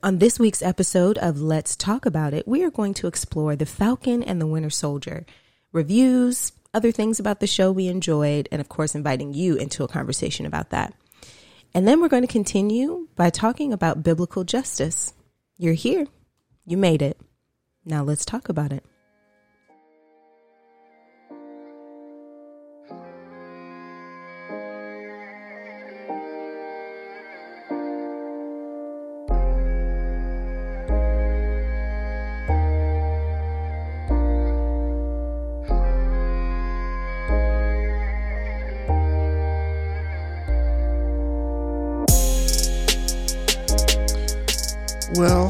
On this week's episode of Let's Talk About It, we are going to explore The Falcon and the Winter Soldier, reviews, other things about the show we enjoyed, and of course, inviting you into a conversation about that. And then we're going to continue by talking about biblical justice. You're here, you made it. Now let's talk about it.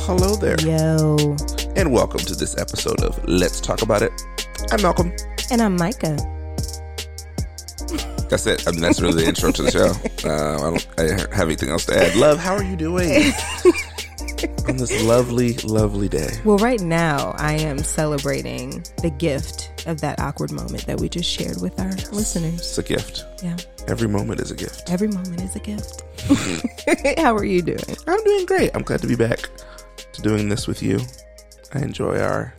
Hello there, Yo. and welcome to this episode of Let's Talk About It. I'm Malcolm. And I'm Micah. That's it. I mean, that's really the intro to the show. Uh, I don't I have anything else to add. Love, how are you doing on this lovely, lovely day? Well, right now, I am celebrating the gift of that awkward moment that we just shared with our listeners. It's a gift. Yeah. Every moment is a gift. Every moment is a gift. How are you doing? I'm doing great. I'm glad to be back to doing this with you. I enjoy our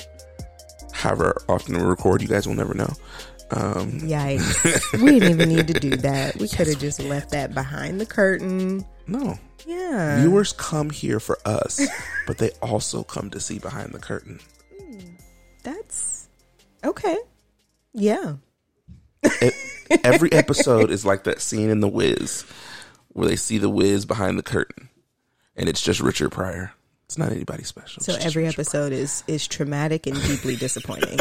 however often we record. You guys will never know. Um, Yikes. we didn't even need to do that. We could have just left that behind the curtain. no, Yeah. viewers come here for us, but they also come to see behind the curtain. That's okay. Yeah. it, every episode is like that scene in The Wiz where they see the Wiz behind the curtain, and it's just Richard Pryor. It's not anybody special. So It's every episode is is traumatic and deeply disappointing.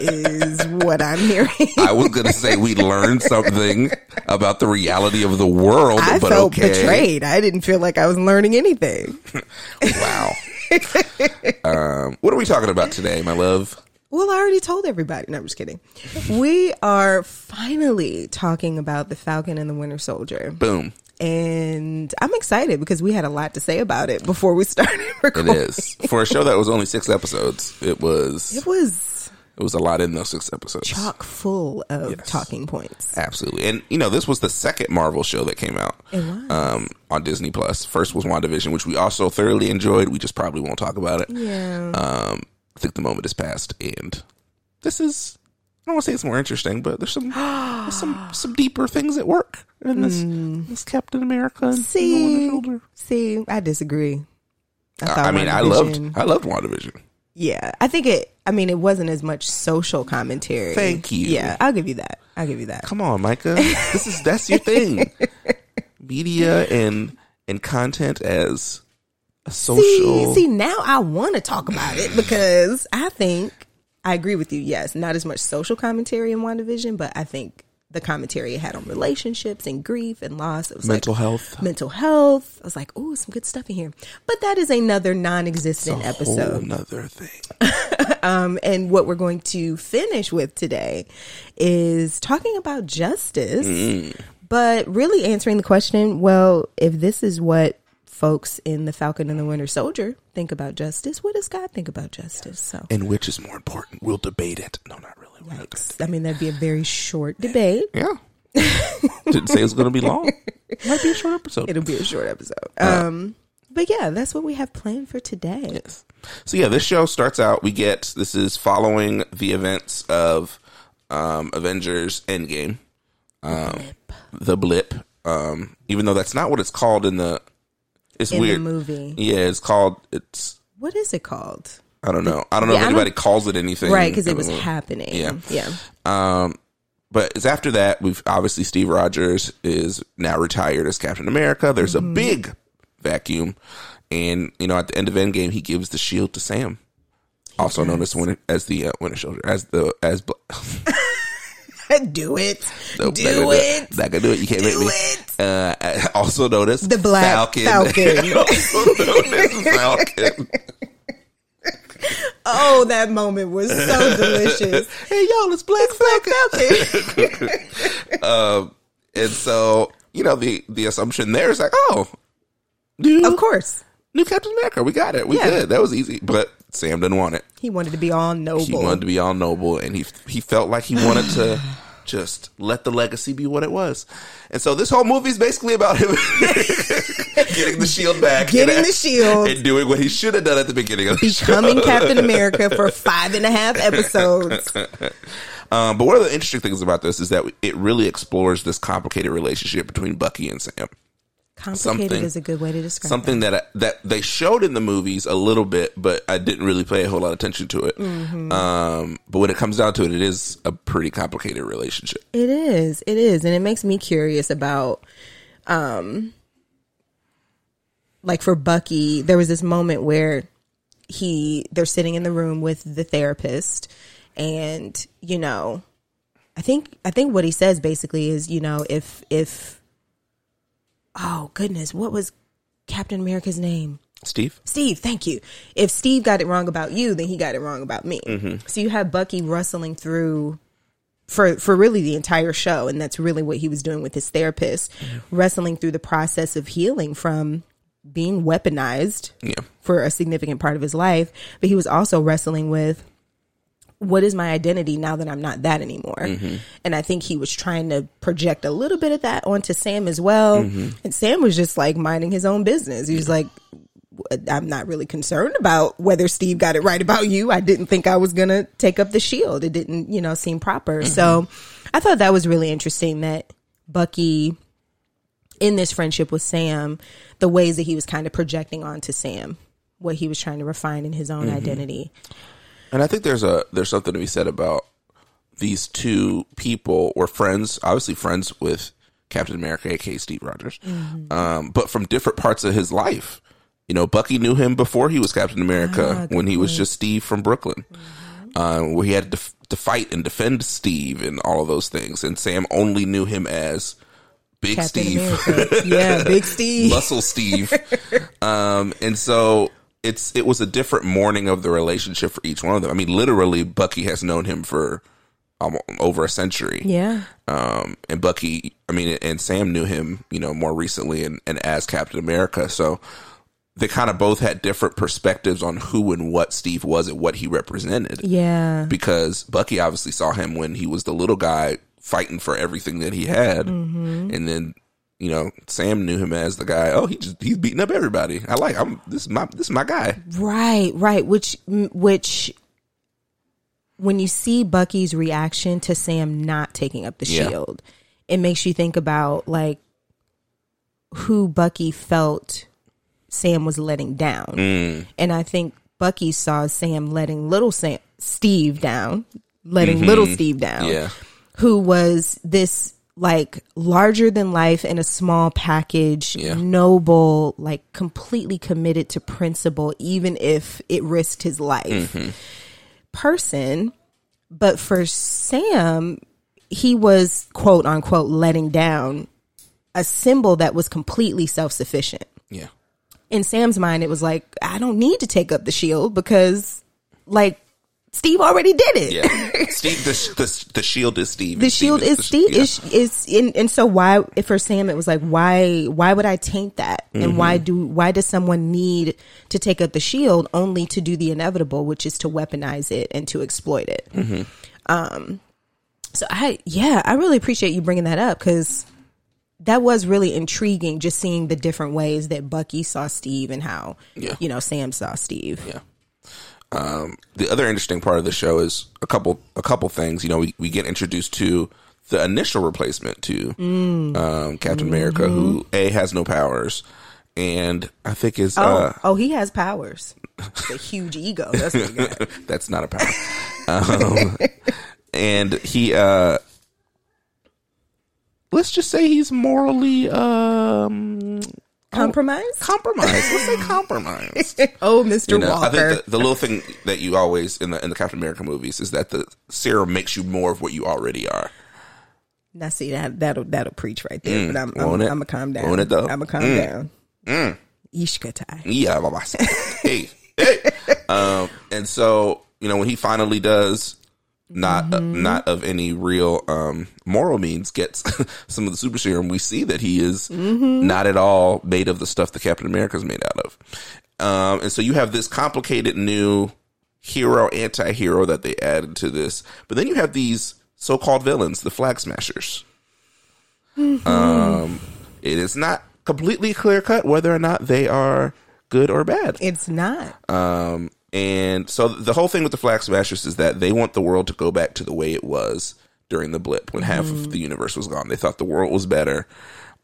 is what I'm hearing. I was gonna say we learned something about the reality of the world, I but felt okay. betrayed. I didn't feel like I was learning anything. Wow. um, what are we talking about today, my love? Well, I already told everybody. No, I'm just kidding. We are finally talking about the Falcon and the Winter Soldier. Boom. And I'm excited because we had a lot to say about it before we started It recording. is for a show that was only six episodes. It was It was it was a lot in those six episodes. chock full of Yes. talking points. Absolutely. And you know, this was the second Marvel show that came out. It was. Um on Disney Plus. First was WandaVision, which we also thoroughly enjoyed. We just probably won't talk about it. Yeah. Um I think the moment has passed and this is I don't want to say it's more interesting, but there's some there's some some deeper things at work in this mm. this Captain America and See, see, I disagree. thought I, I mean, I loved I loved WandaVision. Yeah, I think it. I mean, it wasn't as much social commentary. Thank you. Yeah, I'll give you that. I'll give you that. Come on, Micah. this is that's your thing. Media and and content as a social See, see, now I want to talk about it because I think I agree with you. Yes, not as much social commentary in WandaVision, but I think the commentary it had on relationships and grief and loss. It was mental like health. mental health. I was like, oh, some good stuff in here. But that is another non-existent episode. another thing. Um, and what we're going to finish with today is talking about justice, Mm. but really answering the question well, if this is what folks in The Falcon and the Winter Soldier think about justice, what does God think about justice? So, And which is more important? We'll debate it. No, not really. I mean, that'd be a very short debate. Yeah. Didn't say it was going to be long. It might be a short episode. It'll be a short episode. Um, but yeah, that's what we have planned for today. So yeah, this show starts out. We get this is following the events of um, Avengers Endgame, um, the blip. Um, even though that's not what it's called in the. It's In weird. the movie, Yeah, it's called. It's what is it called? I don't know. I don't know Yeah, if anybody calls it anything. Right, because it was happening. Yeah. yeah. Um, but it's after that we've obviously Steve Rogers is now retired as Captain America. There's Mm-hmm. a big vacuum, and you know at the end of Endgame he gives the shield to Sam, also known as Winter as the uh, Winter Soldier as the as Bla- Do it. the- Do that could it. That can do it. You can't Do make me. Uh, also known as The Black Falcon. also known as Falcon. Oh, that moment was so delicious. hey y'all, it's Black Falcon. um, and so you know the the assumption there is like, oh, new Of course, new Captain America, we got it, we Yeah. good. That was easy, but Sam didn't want it. he wanted to be all noble. He wanted to be all noble, and he he felt like he wanted to just let the legacy be what it was. And so this whole movie is basically about him. getting the shield back, Getting and, the shield. and doing what he should have done at the beginning of the Becoming show. Captain America for five and a half episodes. Um, but one of the interesting things about this is that it really explores this complicated relationship between Bucky and Sam. Complicated Something- is a good way to describe Something that I, that they showed in the movies a little bit, but I didn't really pay a whole lot of attention to it. Mm-hmm. Um, but when it comes down to it, it is a pretty complicated relationship. It is. It is. And it makes me curious about um like for Bucky, there was this moment where he they're sitting in the room with the therapist and, you know, I think I think what he says basically is, you know, if if oh goodness, what was Captain America's name? Steve, Steve, thank you. If Steve got it wrong about you, then he got it wrong about me. Mm-hmm. So you have Bucky rustling through for for really the entire show, and that's really what he was doing with his therapist, wrestling through the process of healing from being weaponized yeah, for a significant part of his life, but he was also wrestling with what is my identity now that I'm not that anymore? Mm-hmm. And I think he was trying to project a little bit of that onto Sam as well. Mm-hmm. And Sam was just like minding his own business. He was like, I'm not really concerned about whether Steve got it right about you. I didn't think I was going to take up the shield. It didn't, you know, seem proper. So I thought that was really interesting that Bucky in this friendship with Sam, the ways that he was kind of projecting onto Sam, what he was trying to refine in his own identity. And I think there's a there's something to be said about these two people were friends, obviously friends with Captain America, aka Steve Rogers, Mm-hmm. um, but from different parts of his life. You know, Bucky knew him before he was Captain America, Ah, when he was just Steve from Brooklyn, Mm-hmm. uh, where he had to, to fight and defend Steve and all of those things. And Sam only knew him as Big Captain Steve, yeah, Big Steve. Muscle Steve. um, and so it's it was a different morning of the relationship for each one of them. I mean, literally, Bucky has known him for um, over a century. Yeah. Um, and Bucky, I mean, and Sam knew him, you know, more recently and, and as Captain America. So they kind of both had different perspectives on who and what Steve was and what he represented. Yeah. Because Bucky obviously saw him when he was the little guy fighting for everything that he had. Mm-hmm. And then, you know, Sam knew him as the guy, oh, he just, he's beating up everybody. I like, I'm, this is my, this is my guy. Right, right. Which, which, when you see Bucky's reaction to Sam not taking up the Yeah. shield, it makes you think about like who Bucky felt Sam was letting down. Mm. And I think Bucky saw Sam letting little Sam, Steve down, letting little Steve down. Mm-hmm. Yeah. Who was this like larger than life in a small package, Yeah. noble, like completely committed to principle, even if it risked his life Mm-hmm. person. But for Sam, he was quote unquote letting down a symbol that was completely self sufficient Yeah. in Sam's mind, it was like, I don't need to take up the shield because, like, Steve already did it. Yeah. Steve, the, the, the shield is Steve. The and shield is the- Steve yeah. is is in, and so why if for Sam it was like why why would I taint that and why Mm-hmm. do why does someone need to take up the shield only to do the inevitable which is to weaponize it and to exploit it. Mm-hmm. Um, so I yeah I really appreciate you bringing that up because that was really intriguing just seeing the different ways that Bucky saw Steve and how Yeah. you know Sam saw Steve. Yeah. Um, the other interesting part of the show is a couple a couple things. You know, we, we get introduced to the initial replacement to um, Captain America, who a has no powers, and I think is Oh, uh, oh, he has powers. It's a huge ego. That's that's not a power. um, and he, uh, let's just say he's morally um, Oh, compromise? compromise. Let's say compromise. Oh, Mr. You know, I think the, the little thing that you always in the in the Captain America movies is that the serum makes you more of what you already are. now, see that that'll that'll preach right there. but mm, I'm I'm, won't? I'm gonna calm down. Won't it, though? Mm. Mm. I'm gonna calm down. Ishkatai. Yeah, baba. hey, hey. Um, and so you know when he finally does not uh, not of any real um moral means gets some of the super serum, we see that he is not at all made of the stuff that Captain America is made out of. Um, and so you have this complicated new hero anti-hero that they added to this, but then you have these so-called villains, the Flag Smashers. Um, it is not completely clear cut whether or not they are good or bad. It's not. Um, and so the whole thing with the Flag Smashers is that they want the world to go back to the way it was during the blip when half of the universe was gone. They thought the world was better.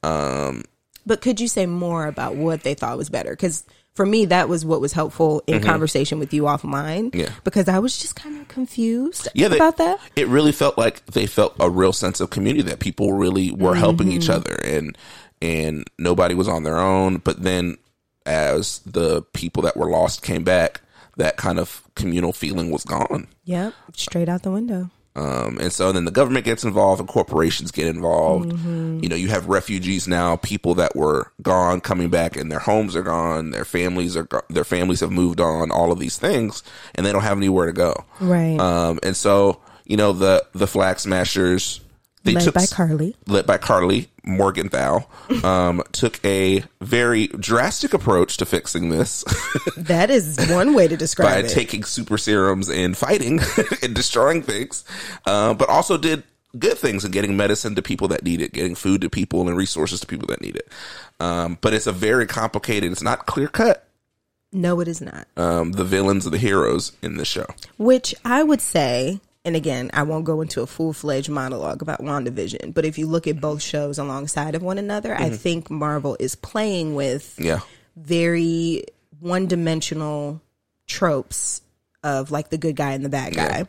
Um, But could you say more about what they thought was better? Because for me, that was what was helpful in conversation with you offline. Mm-hmm. Yeah. Because I was just kind of confused yeah, they, about that. It really felt like they felt a real sense of community that people really were helping each other and and nobody was on their own. But then as the people that were lost came back, that kind of communal feeling was gone. Yep. Straight out the window. Um, and so then the government gets involved and corporations get involved. Mm-hmm. You know, you have refugees now, people that were gone coming back and their homes are gone, their families are, go- their families have moved on, all of these things, and they don't have anywhere to go. Right. Um, and so, you know, the, the flag smashers, they Led took, by Karli. led by Karli Morgenthau, um, took a very drastic approach to fixing this That is one way to by describe it. By taking super serums and fighting and destroying things, uh, but also did good things and getting medicine to people that need it, getting food to people and resources to people that need it. Um, but it's a very complicated, it's not clear cut. no, it is not. Um, the villains and the heroes in this show. Which I would say, and again, I won't go into a full fledged monologue about WandaVision, but if you look at both shows alongside of one another, I think Marvel is playing with Yeah. very one dimensional tropes of like the good guy and the bad guy.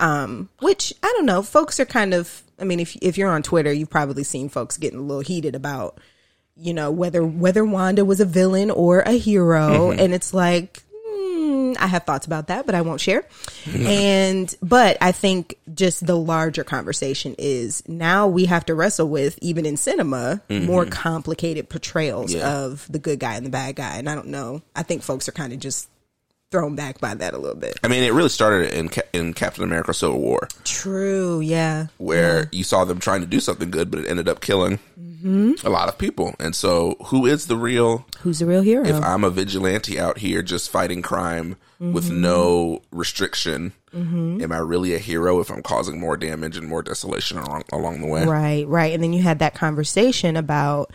Um, which I don't know, folks are kind of I mean, if if you're on Twitter, you've probably seen folks getting a little heated about, you know, whether whether Wanda was a villain or a hero. And it's like I have thoughts about that, but I won't share. And but I think just the larger conversation is now we have to wrestle with even in cinema mm-hmm. more complicated portrayals Yeah. of the good guy and the bad guy. And I don't know. I think folks are kind of just thrown back by that a little bit. I mean, it really started in in Captain America: Civil War, True. Yeah. where you saw them trying to do something good, but it ended up killing mm-hmm. Mm-hmm. a lot of people. And so, who is the real? Who's the real hero? If I'm a vigilante out here just fighting crime with mm-hmm. no restriction, mm-hmm. am I really a hero if I'm causing more damage and more desolation along, along the way? Right, right. And then you had that conversation about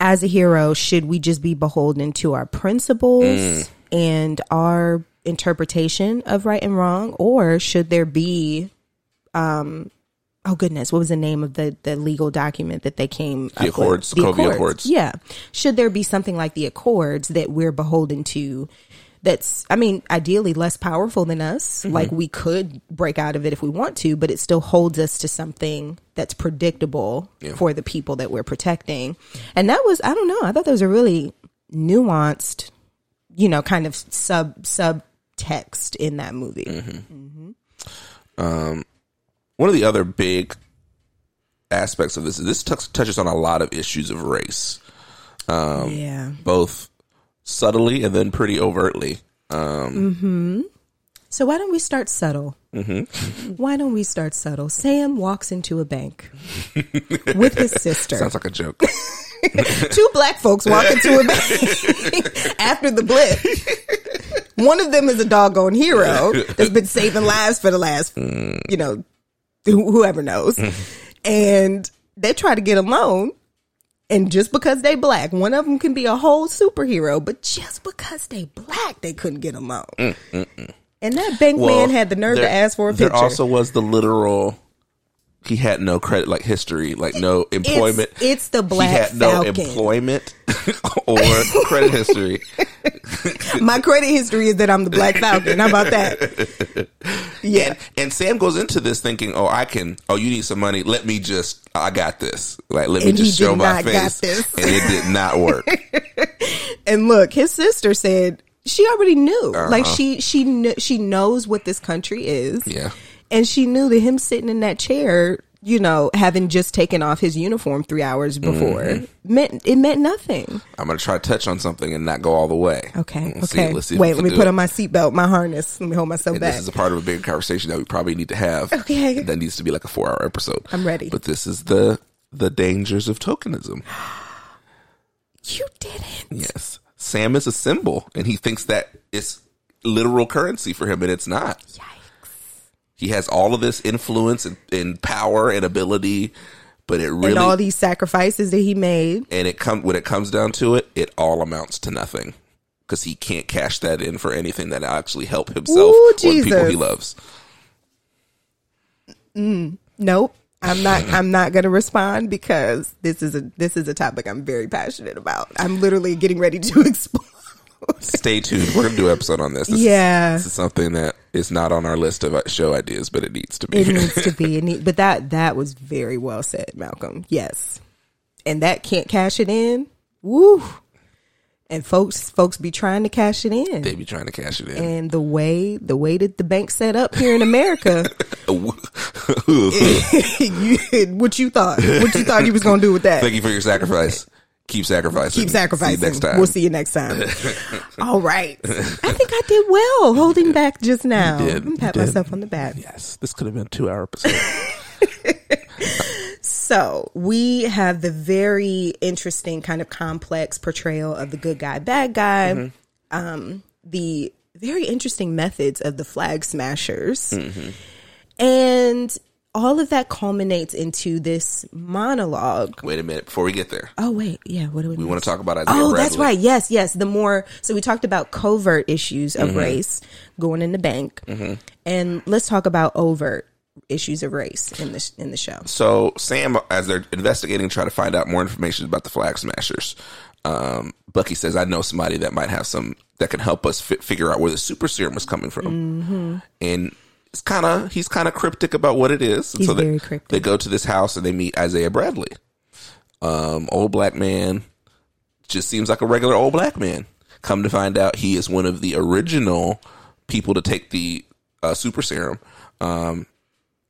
as a hero, should we just be beholden to our principles mm. and our interpretation of right and wrong, or should there be um oh goodness, what was the name of the the legal document that they came The up Accords, with? the Sokovia Accords. Yeah. Should there be something like the Accords that we're beholden to that's I mean, ideally less powerful than us. Mm-hmm. Like we could break out of it if we want to, but it still holds us to something that's predictable Yeah. for the people that we're protecting. And that was I don't know, I thought that was a really nuanced, you know, kind of sub subtext in that movie. Mm-hmm. One of the other big aspects of this is this touch touches on a lot of issues of race, Um, yeah. both subtly and then pretty overtly. So why don't we start subtle? Mm-hmm. Why don't we start subtle? Sam walks into a bank with his sister. Sounds like a joke. Two black folks walk into a bank after the blip. One of them is a doggone hero that's been saving lives for the last, you know, whoever knows. Mm-hmm. and they try to get a loan. And just because they black, one of them can be a whole superhero, but just because they black, they couldn't get a loan. Mm, mm, mm. And that bank man had the nerve to ask for a There picture. also was the literal. He had no credit, like history, like no employment. It's, it's the black he had no falcon. employment or credit history. My credit history is that I'm the Black Falcon. How about that? Yeah. And Sam goes into this thinking, "Oh, I can. Oh, you need some money. Let me just. I got this. Like, let me And he just show my face." And it did not work. And look, his sister said she already knew. Uh-huh. Like she she kn- she knows what this country is. Yeah. And she knew that him sitting in that chair, you know, having just taken off his uniform 3 hours before, Mm-hmm. meant it meant nothing. I'm gonna try to touch on something and not go all the way. Okay. Let's see- okay. let's see Wait, let me put it. on my seatbelt, my harness. Let me hold myself And back. this is a part of a bigger conversation that we probably need to have. Okay. That needs to be like a four hour episode. I'm ready. But this is the the dangers of tokenism. you didn't. Yes. Sam is a symbol and he thinks that it's literal currency for him and it's not. Yikes. He has all of this influence and, and power and ability, but it really and all these sacrifices that he made. and it come when it comes down to it, it all amounts to nothing because he can't cash that in for anything that actually help himself Ooh, or the people he loves. Mm, nope. I'm not I'm not going to respond because this is a this is a topic I'm very passionate about. I'm literally getting ready to explode. Stay tuned. We're gonna do an episode on this. this Yeah. is, this is something that is not on our list of uh, show ideas, but it needs to be. It needs to be. Need, but that that was very well said, Malcolm. Yes, and that can't cash it in. Woo! And folks, folks be trying to cash it in. they be trying to cash it in. and the way the way that the bank set up here in America, you, what you thought? What you thought you was gonna do with that? Thank you for your sacrifice. Keep sacrificing. Keep sacrificing. You next time. We'll see you next time. All right. I think I did well holding back just now. did. I'm pat You did. myself on the back. Yes, this could have been a two-hour episode. So we have the very interesting kind of complex portrayal of the good guy, bad guy. Mm-hmm. Um, the very interesting methods of the flag smashers, Mm-hmm. and all of that culminates into this monologue. Wait a minute before we get there. Oh wait, yeah. What do we? We want to talk about Isaiah Oh, Bradley. that's right. Yes, yes. The more so we talked about covert issues of Mm-hmm. race going in the bank, and let's talk about overt issues of race in the in the show. So Sam, as they're investigating, try to find out more information about the flag smashers. Um, Bucky says, "I know somebody that might have some that can help us fi- figure out where the super serum was coming from." Mm-hmm. And it's kind of he's kind of cryptic about what it is. He's so they, very cryptic. They go to this house and they meet Isaiah Bradley, um, old black man. Just seems like a regular old black man. Come to find out, he is one of the original people to take the uh, super serum. Um,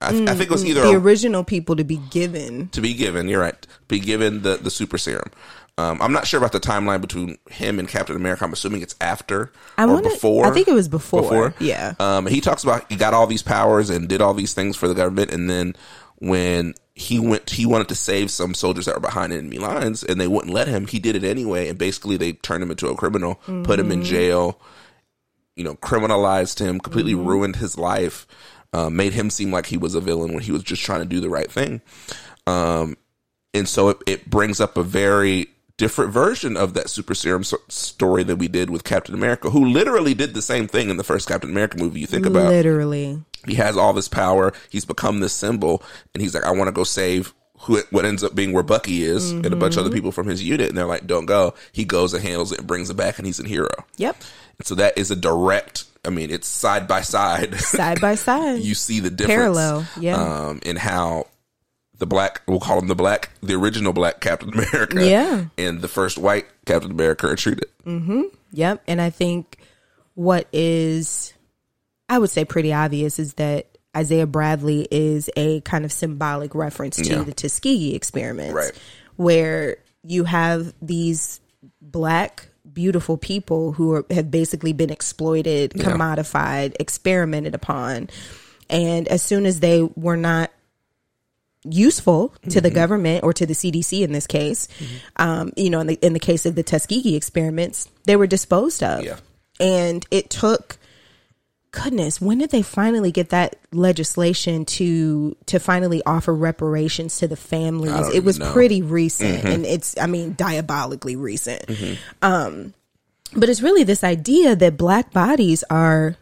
I, I think it was either Mm, The original people to be given. to be given. You're right. Be given the the super serum. Um, I'm not sure about the timeline between him and Captain America. I'm assuming it's after I or wanna- before. I think it was before. Before, Yeah. Um, he talks about he got all these powers and did all these things for the government, and then when he went, he wanted to save some soldiers that were behind enemy lines, and they wouldn't let him. He did it anyway, and basically they turned him into a criminal, put him in Mm-hmm. jail, you know, criminalized him, completely Mm-hmm. ruined his life, uh, made him seem like he was a villain when he was just trying to do the right thing. Um, and so it, it brings up a very different version of that super serum so- story that we did with Captain America, who literally did the same thing in the first Captain America movie. You think about Literally. he has all this power, he's become this symbol, and he's like, I want to go save who what ends up being where Bucky is and a bunch of other people from his unit, and they're like, don't go. He goes and handles it and brings it back, and he's a hero. Yep. And so that is a direct. I mean, it's side by side. Side by side. you see the difference Parallel, yeah. um, in how the black we'll call him the black the original black captain america Yeah. and the first white captain america are treated mm-hmm. Yep. And I think what is, I would say, pretty obvious is that Isaiah Bradley is a kind of symbolic reference to Yeah. the Tuskegee experiments, Right. where you have these black, beautiful people who are, have basically been exploited, commodified, experimented upon. And as soon as they were not useful to Mm-hmm. the government or to the CDC in this case, um, you know, in the in the case of the Tuskegee experiments, they were disposed of. Yeah. And it took goodness, when did they finally get that legislation to to finally offer reparations to the families? It was know. pretty recent and it's I mean diabolically recent. Um but it's really this idea that black bodies are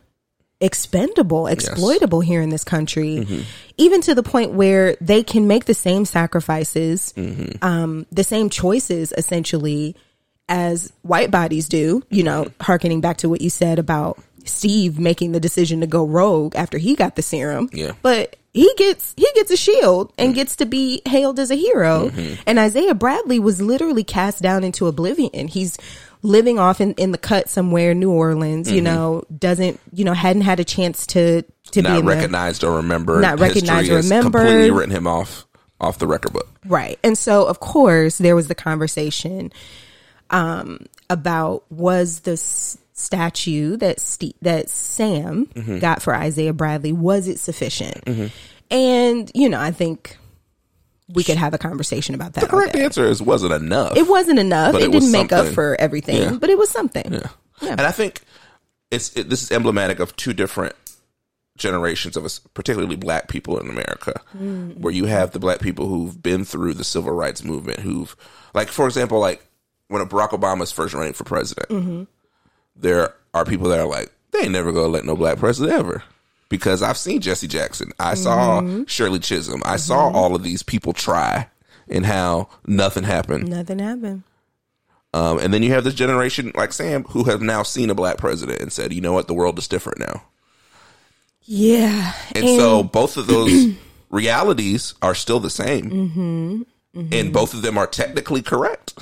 expendable, exploitable here in this country, mm-hmm. even to the point where they can make the same sacrifices, mm-hmm. um, the same choices essentially as white bodies do, you know, mm-hmm. harkening back to what you said about Steve making the decision to go rogue after he got the serum. Yeah. But he gets he gets a shield and gets to be hailed as a hero. And Isaiah Bradley was literally cast down into oblivion. He's living off in, in the cut somewhere, New Orleans, you know, doesn't you know, hadn't had a chance to to be not the- recognized or remembered Not recognized or remembered. completely written him off off the record book Right. And so, of course, there was the conversation um, about was the s- statue that that Sam Mm-hmm. got for Isaiah Bradley was it sufficient? And you know, I think we could have a conversation about that. the correct day. answer is wasn't enough It wasn't enough. It, it didn't make up for everything, Yeah. but it was something. and i think it's it, this is emblematic of two different generations of us, particularly black people in America, mm. where you have the black people who've been through the civil rights movement, who've, like, for example, like when Barack Obama's first running for president, mm-hmm. there are people that are like, they ain't never gonna let no black president ever. Because I've seen Jesse Jackson, I saw Shirley Chisholm, I saw all of these people try and how nothing happened. Nothing happened. Um, and then you have this generation like Sam who have now seen a black president and said, you know what, the world is different now. Yeah. And, so both of those realities are still the same. Mm-hmm. And both of them are technically correct.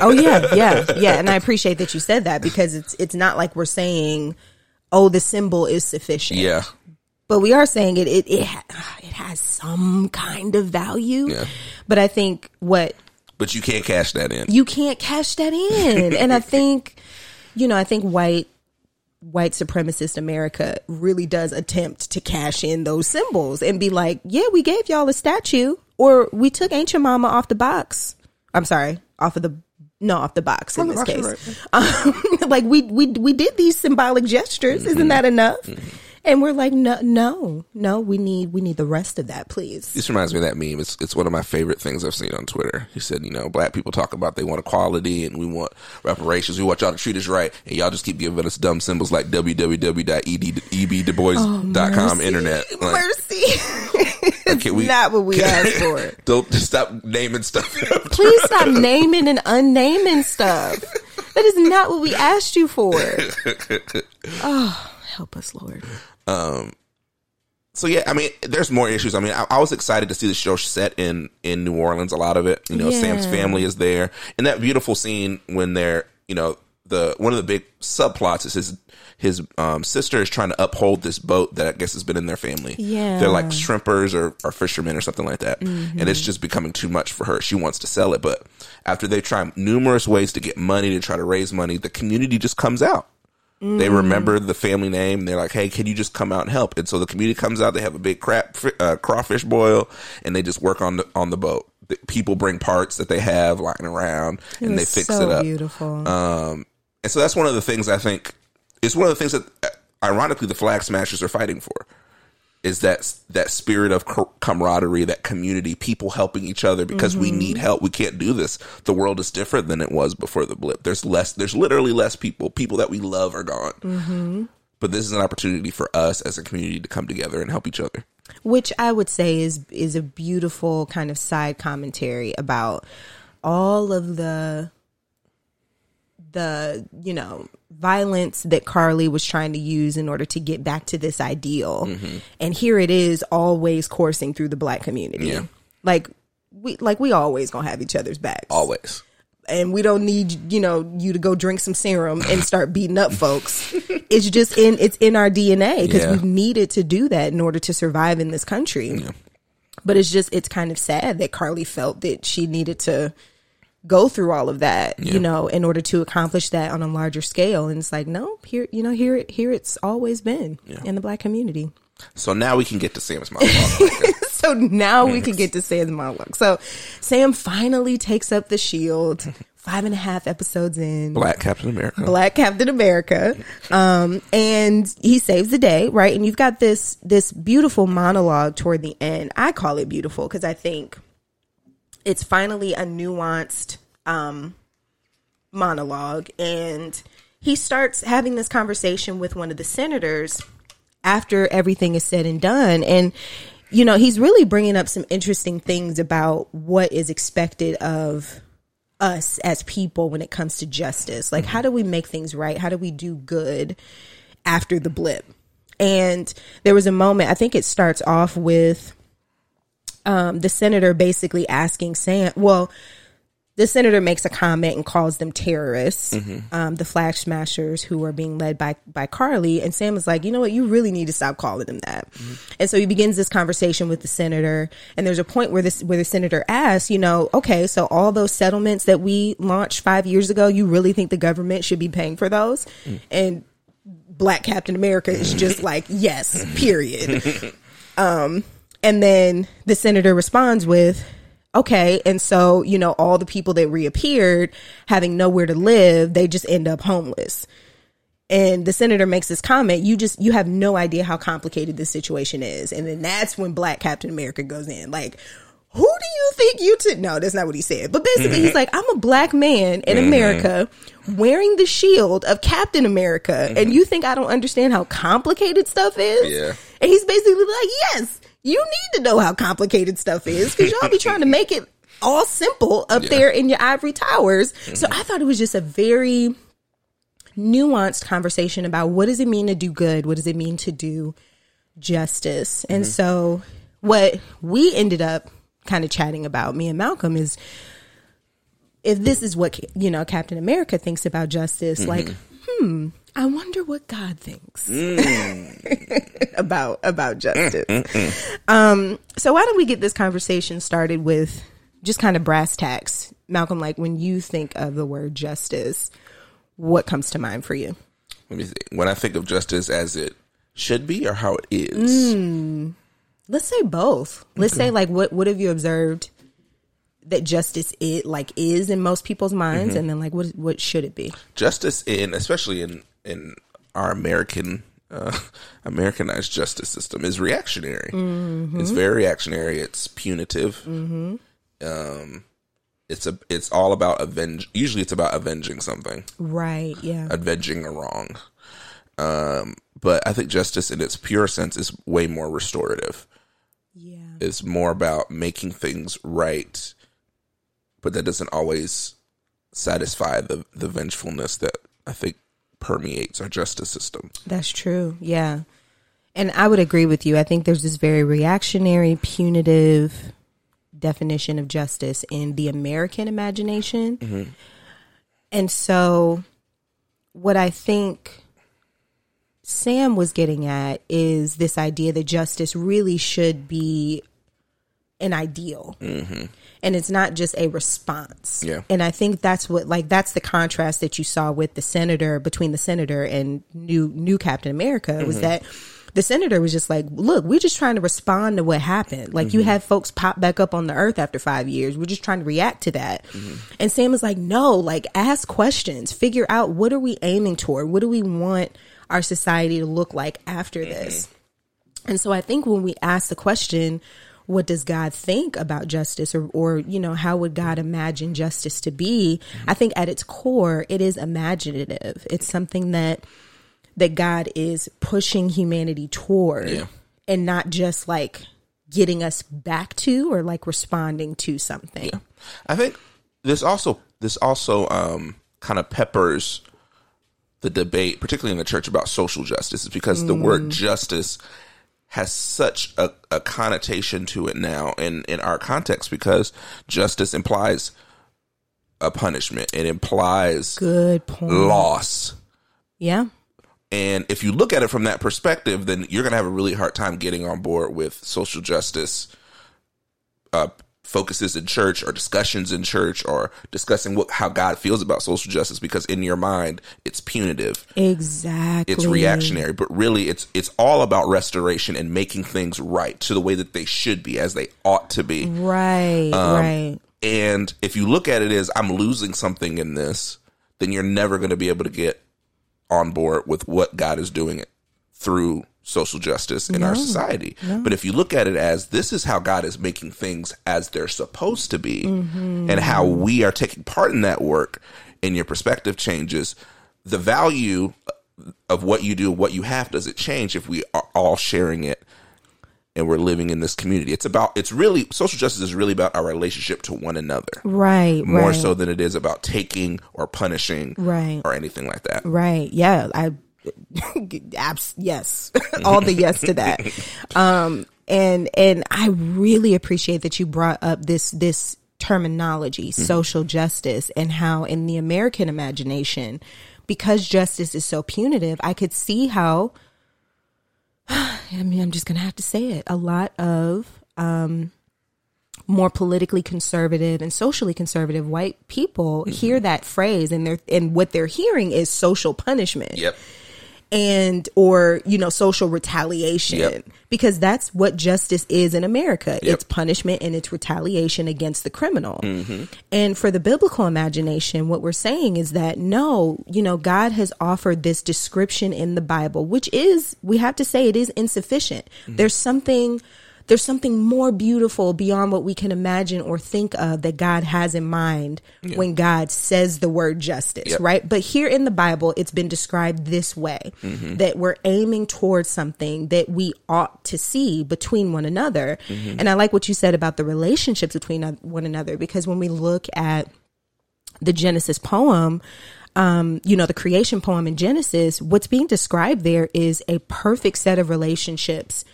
oh yeah, yeah, yeah. And I appreciate that you said that because it's it's not like we're saying, oh, the symbol is sufficient. yeah. But we are saying it it it, it has some kind of value. Yeah. But I think what But you can't cash that in. you can't cash that in, and I think you know I think white white supremacist America really does attempt to cash in those symbols and be like, yeah, we gave y'all a statue, or we took Aunt Jemima off the box. I'm sorry, off of the no, off the box in the this case. you're Um, like we we we did these symbolic gestures. Isn't that enough? And we're like, no, no, no. We need we need the rest of that, please. This reminds me of that meme. It's it's one of my favorite things I've seen on Twitter. He said, you know, black people talk about they want equality and we want reparations. We want y'all to treat us right, and y'all just keep giving us dumb symbols like www.ebdubois.com oh, internet. Like, Mercy. can we Not what we asked for. don't just stop naming stuff. Please stop naming and unnaming stuff. That is not what we asked you for. Oh, help us, Lord. So yeah, I mean, there's more issues. I mean, I, I was excited to see the show set in in New Orleans. A lot of it, you know, Yeah. Sam's family is there, and that beautiful scene when they're, you know, the one of the big subplots is his his um, sister is trying to uphold this boat that I guess has been in their family. Yeah. they're like shrimpers or, or fishermen or something like that, and it's just becoming too much for her. She wants to sell it, but after they try numerous ways to get money to try to raise money, the community just comes out. They remember the family name. They're like, "Hey, can you just come out and help?" And so the community comes out. They have a big crap uh, crawfish boil, and they just work on the on the boat. The people bring parts that they have lying around, and they fix so it up. Beautiful. Um, and so that's one of the things I think is one of the things that, uh, ironically, the flag smashers are fighting for is that that spirit of camaraderie, that community, people helping each other because we need mm-hmm. help. We can't do this. The world is different than it was before the blip. There's less. There's literally less people. People that we love are gone. Mm-hmm. But this is an opportunity for us as a community to come together and help each other. which I would say is is a beautiful kind of side commentary about all of the the you know violence that Karli was trying to use in order to get back to this ideal. And here it is always coursing through the black community. Yeah. Like we like we always going to have each other's backs Always. and we don't need you know you to go drink some serum and start beating up folks it's just in it's in our dna because Yeah. we've needed to do that in order to survive in this country but it's just it's kind of sad that carly felt that she needed to go through all of that you know in order to accomplish that on a larger scale and it's like no here you know here here it's always been in the black community So now we can get to Sam's monologue. so now we can get to Sam's monologue. So Sam finally takes up the shield. Five and a half episodes in, Black Captain America. Black Captain America, um, and he saves the day, right? And you've got this this beautiful monologue toward the end. I call it beautiful because I think it's finally a nuanced um, monologue, and he starts having this conversation with one of the senators after everything is said and done, and you know he's really bringing up some interesting things about what is expected of us as people when it comes to justice. Like, how do we make things right? How do we do good after the blip? And there was a moment, I think it starts off with um, the senator basically asking Sam, well, the senator makes a comment and calls them terrorists, um, the flag smashers who are being led by by Karli. And Sam is like, you know what, you really need to stop calling them that. And so he begins this conversation with the senator. And there's a point where this where the senator asks, you know, okay, so all those settlements that we launched five years ago, you really think the government should be paying for those? And Black Captain America is just like, yes, period. Um, and then the senator responds with, okay, and so, you know, all the people that reappeared having nowhere to live, they just end up homeless. and the senator makes this comment, you just you have no idea how complicated this situation is, and then that's when Black Captain America goes in, like. Who do you think you to? No, that's not what he said. But basically, he's mm-hmm. like, I'm a black man in mm-hmm. America wearing the shield of Captain America, and mm-hmm. you think I don't understand how complicated stuff is? Yeah. And he's basically like, yes, you need to know how complicated stuff is because y'all be trying to make it all simple up Yeah. there in your ivory towers. So mm-hmm. I thought it was just a very nuanced conversation about what does it mean to do good? What does it mean to do justice? And mm-hmm. so what we ended up kind of chatting about, me and Malcolm, is if this is what you know Captain America thinks about justice, like, mm-hmm. Hmm, I wonder what God thinks about about justice. um, so why don't we get this conversation started with just kind of brass tacks, Malcolm? Like when you think of the word justice, what comes to mind for you? Let me see. When I think of justice as it should be or how it is, Mm. Let's say both. Let's say like what what have you observed that justice it like is in most people's minds, and then like what what should it be? justice in, especially in in our American uh, Americanized justice system, is reactionary. It's very reactionary. It's punitive. Um, it's a it's all about avenge. Usually, it's about avenging something, Right. Yeah. avenging a wrong. Um, but I think justice, in its pure sense, is way more restorative. Yeah. It's more about making things right, but that doesn't always satisfy the the vengefulness that I think permeates our justice system. That's true. Yeah. And I would agree with you. I think there's this very reactionary, punitive definition of justice in the American imagination. Mm-hmm. And so, what I think Sam was getting at is this idea that justice really should be an ideal. Mm-hmm. And it's not just a response. Yeah. And I think that's what like that's the contrast that you saw with the senator between the senator and new new Captain America was mm-hmm. that the senator was just like, look, we're just trying to respond to what happened. Like you mm-hmm. had folks pop back up on the earth after five years. We're just trying to react to that. And Sam was like, no, like ask questions, figure out what are we aiming toward? What do we want our society to look like after this? And so I think when we ask the question, what does God think about justice or, or, you know, how would God imagine justice to be? I think at its core, it is imaginative. It's something that, that God is pushing humanity toward Yeah. and not just like getting us back to or like responding to something. I think this also this also um, kind of peppers the debate, particularly in the church, about social justice, is because the word justice has such a, a connotation to it now in in our context because justice implies a punishment. It implies Good point. loss. Yeah. And if you look at it from that perspective, then you're going to have a really hard time getting on board with social justice uh, focuses in church or discussions in church or discussing what how God feels about social justice because in your mind it's punitive, Exactly. it's reactionary, but really it's it's all about restoration and making things right to the way that they should be as they ought to be. Right. Um, right. And if you look at it as I'm losing something in this, then you're never going to be able to get on board with what God is doing through social justice in our society. But if you look at it as this is how God is making things as they're supposed to be mm-hmm. and how we are taking part in that work and your perspective changes, the value of what you do, what you have, does it change if we are all sharing it and we're living in this community? It's about, it's really, social justice is really about our relationship to one another Right. more right. so than it is about taking or punishing Right. or anything like that. Right. Yeah. I. abs- yes. All the yes to that. Um. And and I really appreciate that you brought up this this terminology, social justice, and how in the American imagination, because justice is so punitive, I could see how. I mean, I'm just gonna have to say it. A lot of um, more politically conservative and socially conservative white people hear that phrase, and they're and what they're hearing is social punishment. Yep. And or you know social retaliation Yep. because that's what justice is in America. Yep. It's punishment and it's retaliation against the criminal. Mm-hmm. And for the biblical imagination, what we're saying is that no, you know, God has offered this description in the Bible, which is, we have to say, it is insufficient. Mm-hmm. There's something. There's something more beautiful beyond what we can imagine or think of that God has in mind when God says the word justice, Yep. right? But here in the Bible, it's been described this way Mm-hmm. that we're aiming towards something that we ought to see between one another. Mm-hmm. And I like what you said about the relationships between one another because when we look at the Genesis poem, um, you know, the creation poem in Genesis, what's being described there is a perfect set of relationships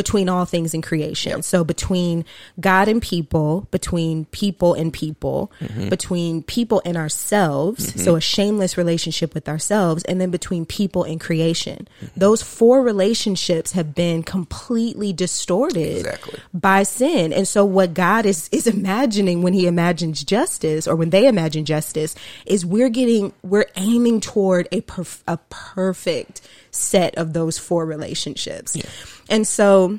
between all things in creation. So between God and people, between people and people, mm-hmm. between people and ourselves. Mm-hmm. So a shameless relationship with ourselves and then between people and creation. Mm-hmm. Those four relationships have been completely distorted Exactly. by sin. And so what God is is imagining when he imagines justice or when they imagine justice is we're getting we're aiming toward a perf- a perfect set of those four relationships. And so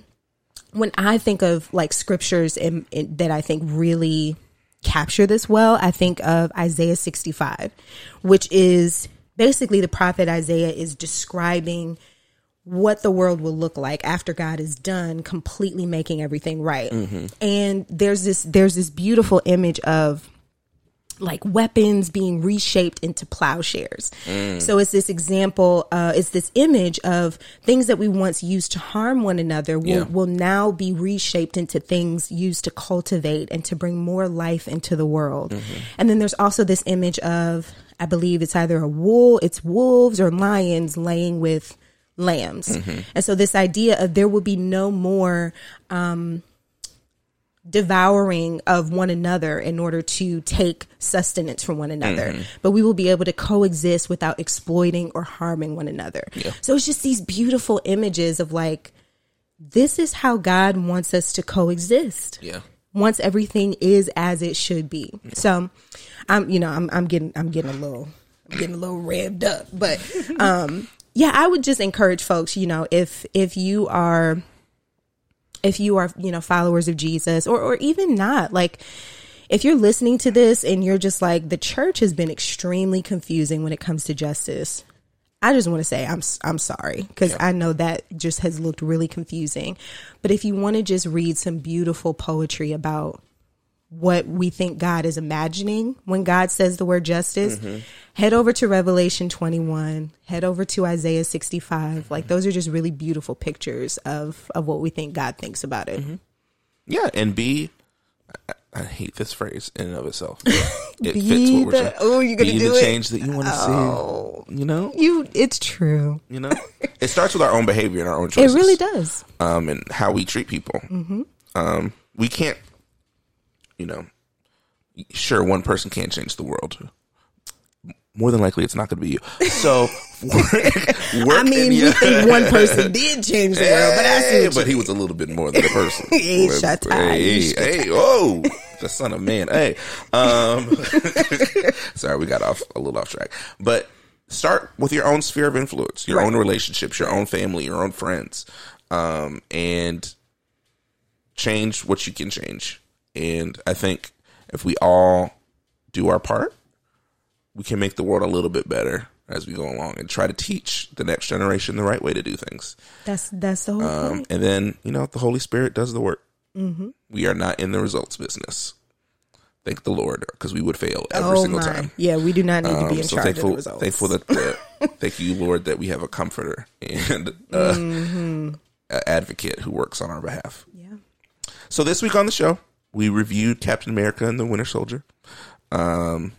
when I think of like scriptures in, in, that I think really capture this well, I think of Isaiah 65, which is basically the prophet Isaiah is describing what the world will look like after God is done completely making everything right. Mm-hmm. And there's this there's this beautiful image of like weapons being reshaped into plowshares. So it's this example, uh, it's this image of things that we once used to harm one another will, Yeah. will now be reshaped into things used to cultivate and to bring more life into the world. Mm-hmm. And then there's also this image of, I believe it's either a wool, it's wolves or lions laying with lambs. Mm-hmm. And so this idea of there will be no more, um, devouring of one another in order to take sustenance from one another. But we will be able to coexist without exploiting or harming one another. So it's just these beautiful images of like, this is how God wants us to coexist. Yeah. Once everything is as it should be. So I'm you know, I'm I'm getting I'm getting a little I'm getting a little revved up. But um yeah, I would just encourage folks, you know, if if you are if you are you know followers of jesus or or even not like if you're listening to this and you're just like the church has been extremely confusing when it comes to justice. I just want to say i'm i'm sorry cuz i know that just has looked really confusing. But if you want to just read some beautiful poetry about what we think God is imagining when God says the word justice, head over to Revelation 21, head over to Isaiah 65. Like those are just really beautiful pictures of of what we think God thinks about it. Yeah, and be. I, I hate this phrase in and of itself. It Be fits what we're the- oh, you're gonna be do the it? change that you want to Oh. see. You know, You it's true. you know. it starts with our own behavior and our own It really does. um, and how we treat people. Um, we can't, you know, sure, one person can't change the world. More than likely, it's not going to be you. So, work, work I mean, your- think one person did change the world, but I see but you he was a little bit more than a person. Hey, shut hey, You hey, hey, oh, the son of man. Hey, um, sorry, we got off a little off track, but start with your own sphere of influence, your own relationships, your own family, your own friends, um, and change what you can change. And I think if we all do our part, we can make the world a little bit better as we go along and try to teach the next generation the right way to do things. That's that's the whole Um, point. and then, you know, the Holy Spirit does the work. Mm-hmm. We are not in the results business. Thank the Lord, because we would fail every Oh single my. time. Yeah, we do not need to be Um, in so charge thankful, of the results. thankful that, that thank you, Lord, that we have a comforter and uh, Mm-hmm. a advocate who works on our behalf. yeah. So this week on the show, we reviewed Captain America and the Winter Soldier. Um,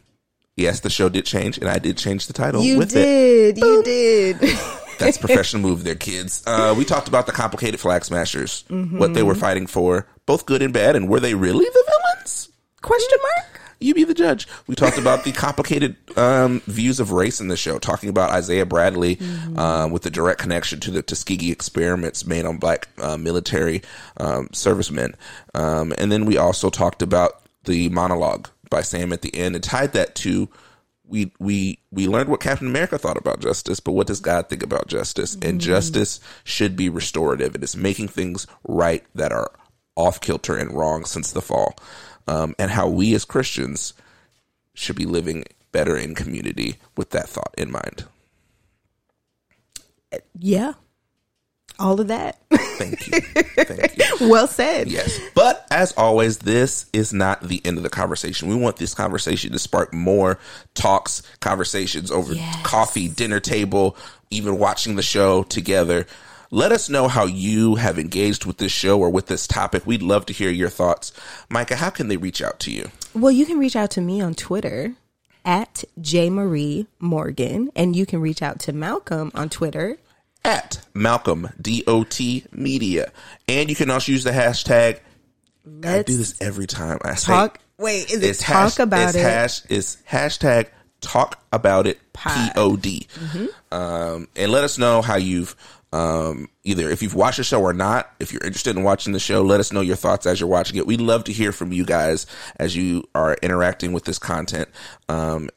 yes, the show did change, and I did change the title You with it. did. You did. That's professional move there, kids. Uh, we talked about the complicated flag smashers, what they were fighting for, both good and bad, and were they really the villains? Question mark? You be the judge. We talked about the complicated um, views of race in the show, talking about Isaiah Bradley um, with the direct connection to the Tuskegee experiments made on black uh, military um, servicemen. Um, and then we also talked about the monologue by Sam at the end and tied that to we we we learned what Captain America thought about justice, but what does God think about justice? And justice should be restorative. It is making things right that are off kilter and wrong since the fall, um, and how we as Christians should be living better in community with that thought in mind. Yeah. All of that. Thank you. Thank you. well said. Yes. But as always, this is not the end of the conversation. We want this conversation to spark more talks, conversations over Yes. coffee, dinner table, even watching the show together. Let us know how you have engaged with this show or with this topic. We'd love to hear your thoughts. Micah, how can they reach out to you? Well, you can reach out to me on Twitter at J Marie Morgan, and you can reach out to Malcolm on Twitter. At Malcolm DOT Media. And you can also use the hashtag. I Let's do this every time. I say talk. Wait, is it It's talk hash, about it's it? Hash, it's hashtag talk about it Pod. P O D. Um, and let us know how you've um, either if you've watched the show or not. If you're interested in watching the show, let us know your thoughts as you're watching it. We'd love to hear from you guys as you are interacting with this content. Um,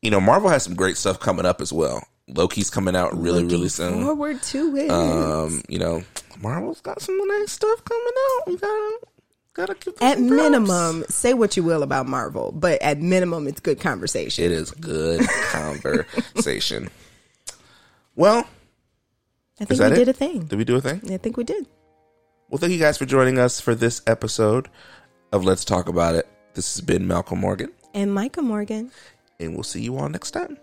you know, Marvel has some great stuff coming up as well. Loki's coming out really, really soon. Forward to it. Um, you know, Marvel's got some nice stuff coming out. We gotta gotta them at minimum, say what you will about Marvel, but at minimum, it's good conversation. It is good conversation. Well, I think we it? did a thing. Did we do a thing? I think we did. Well, thank you guys for joining us for this episode of Let's Talk About It. This has been Malcolm Morgan, And Micah Morgan. and we'll see you all next time.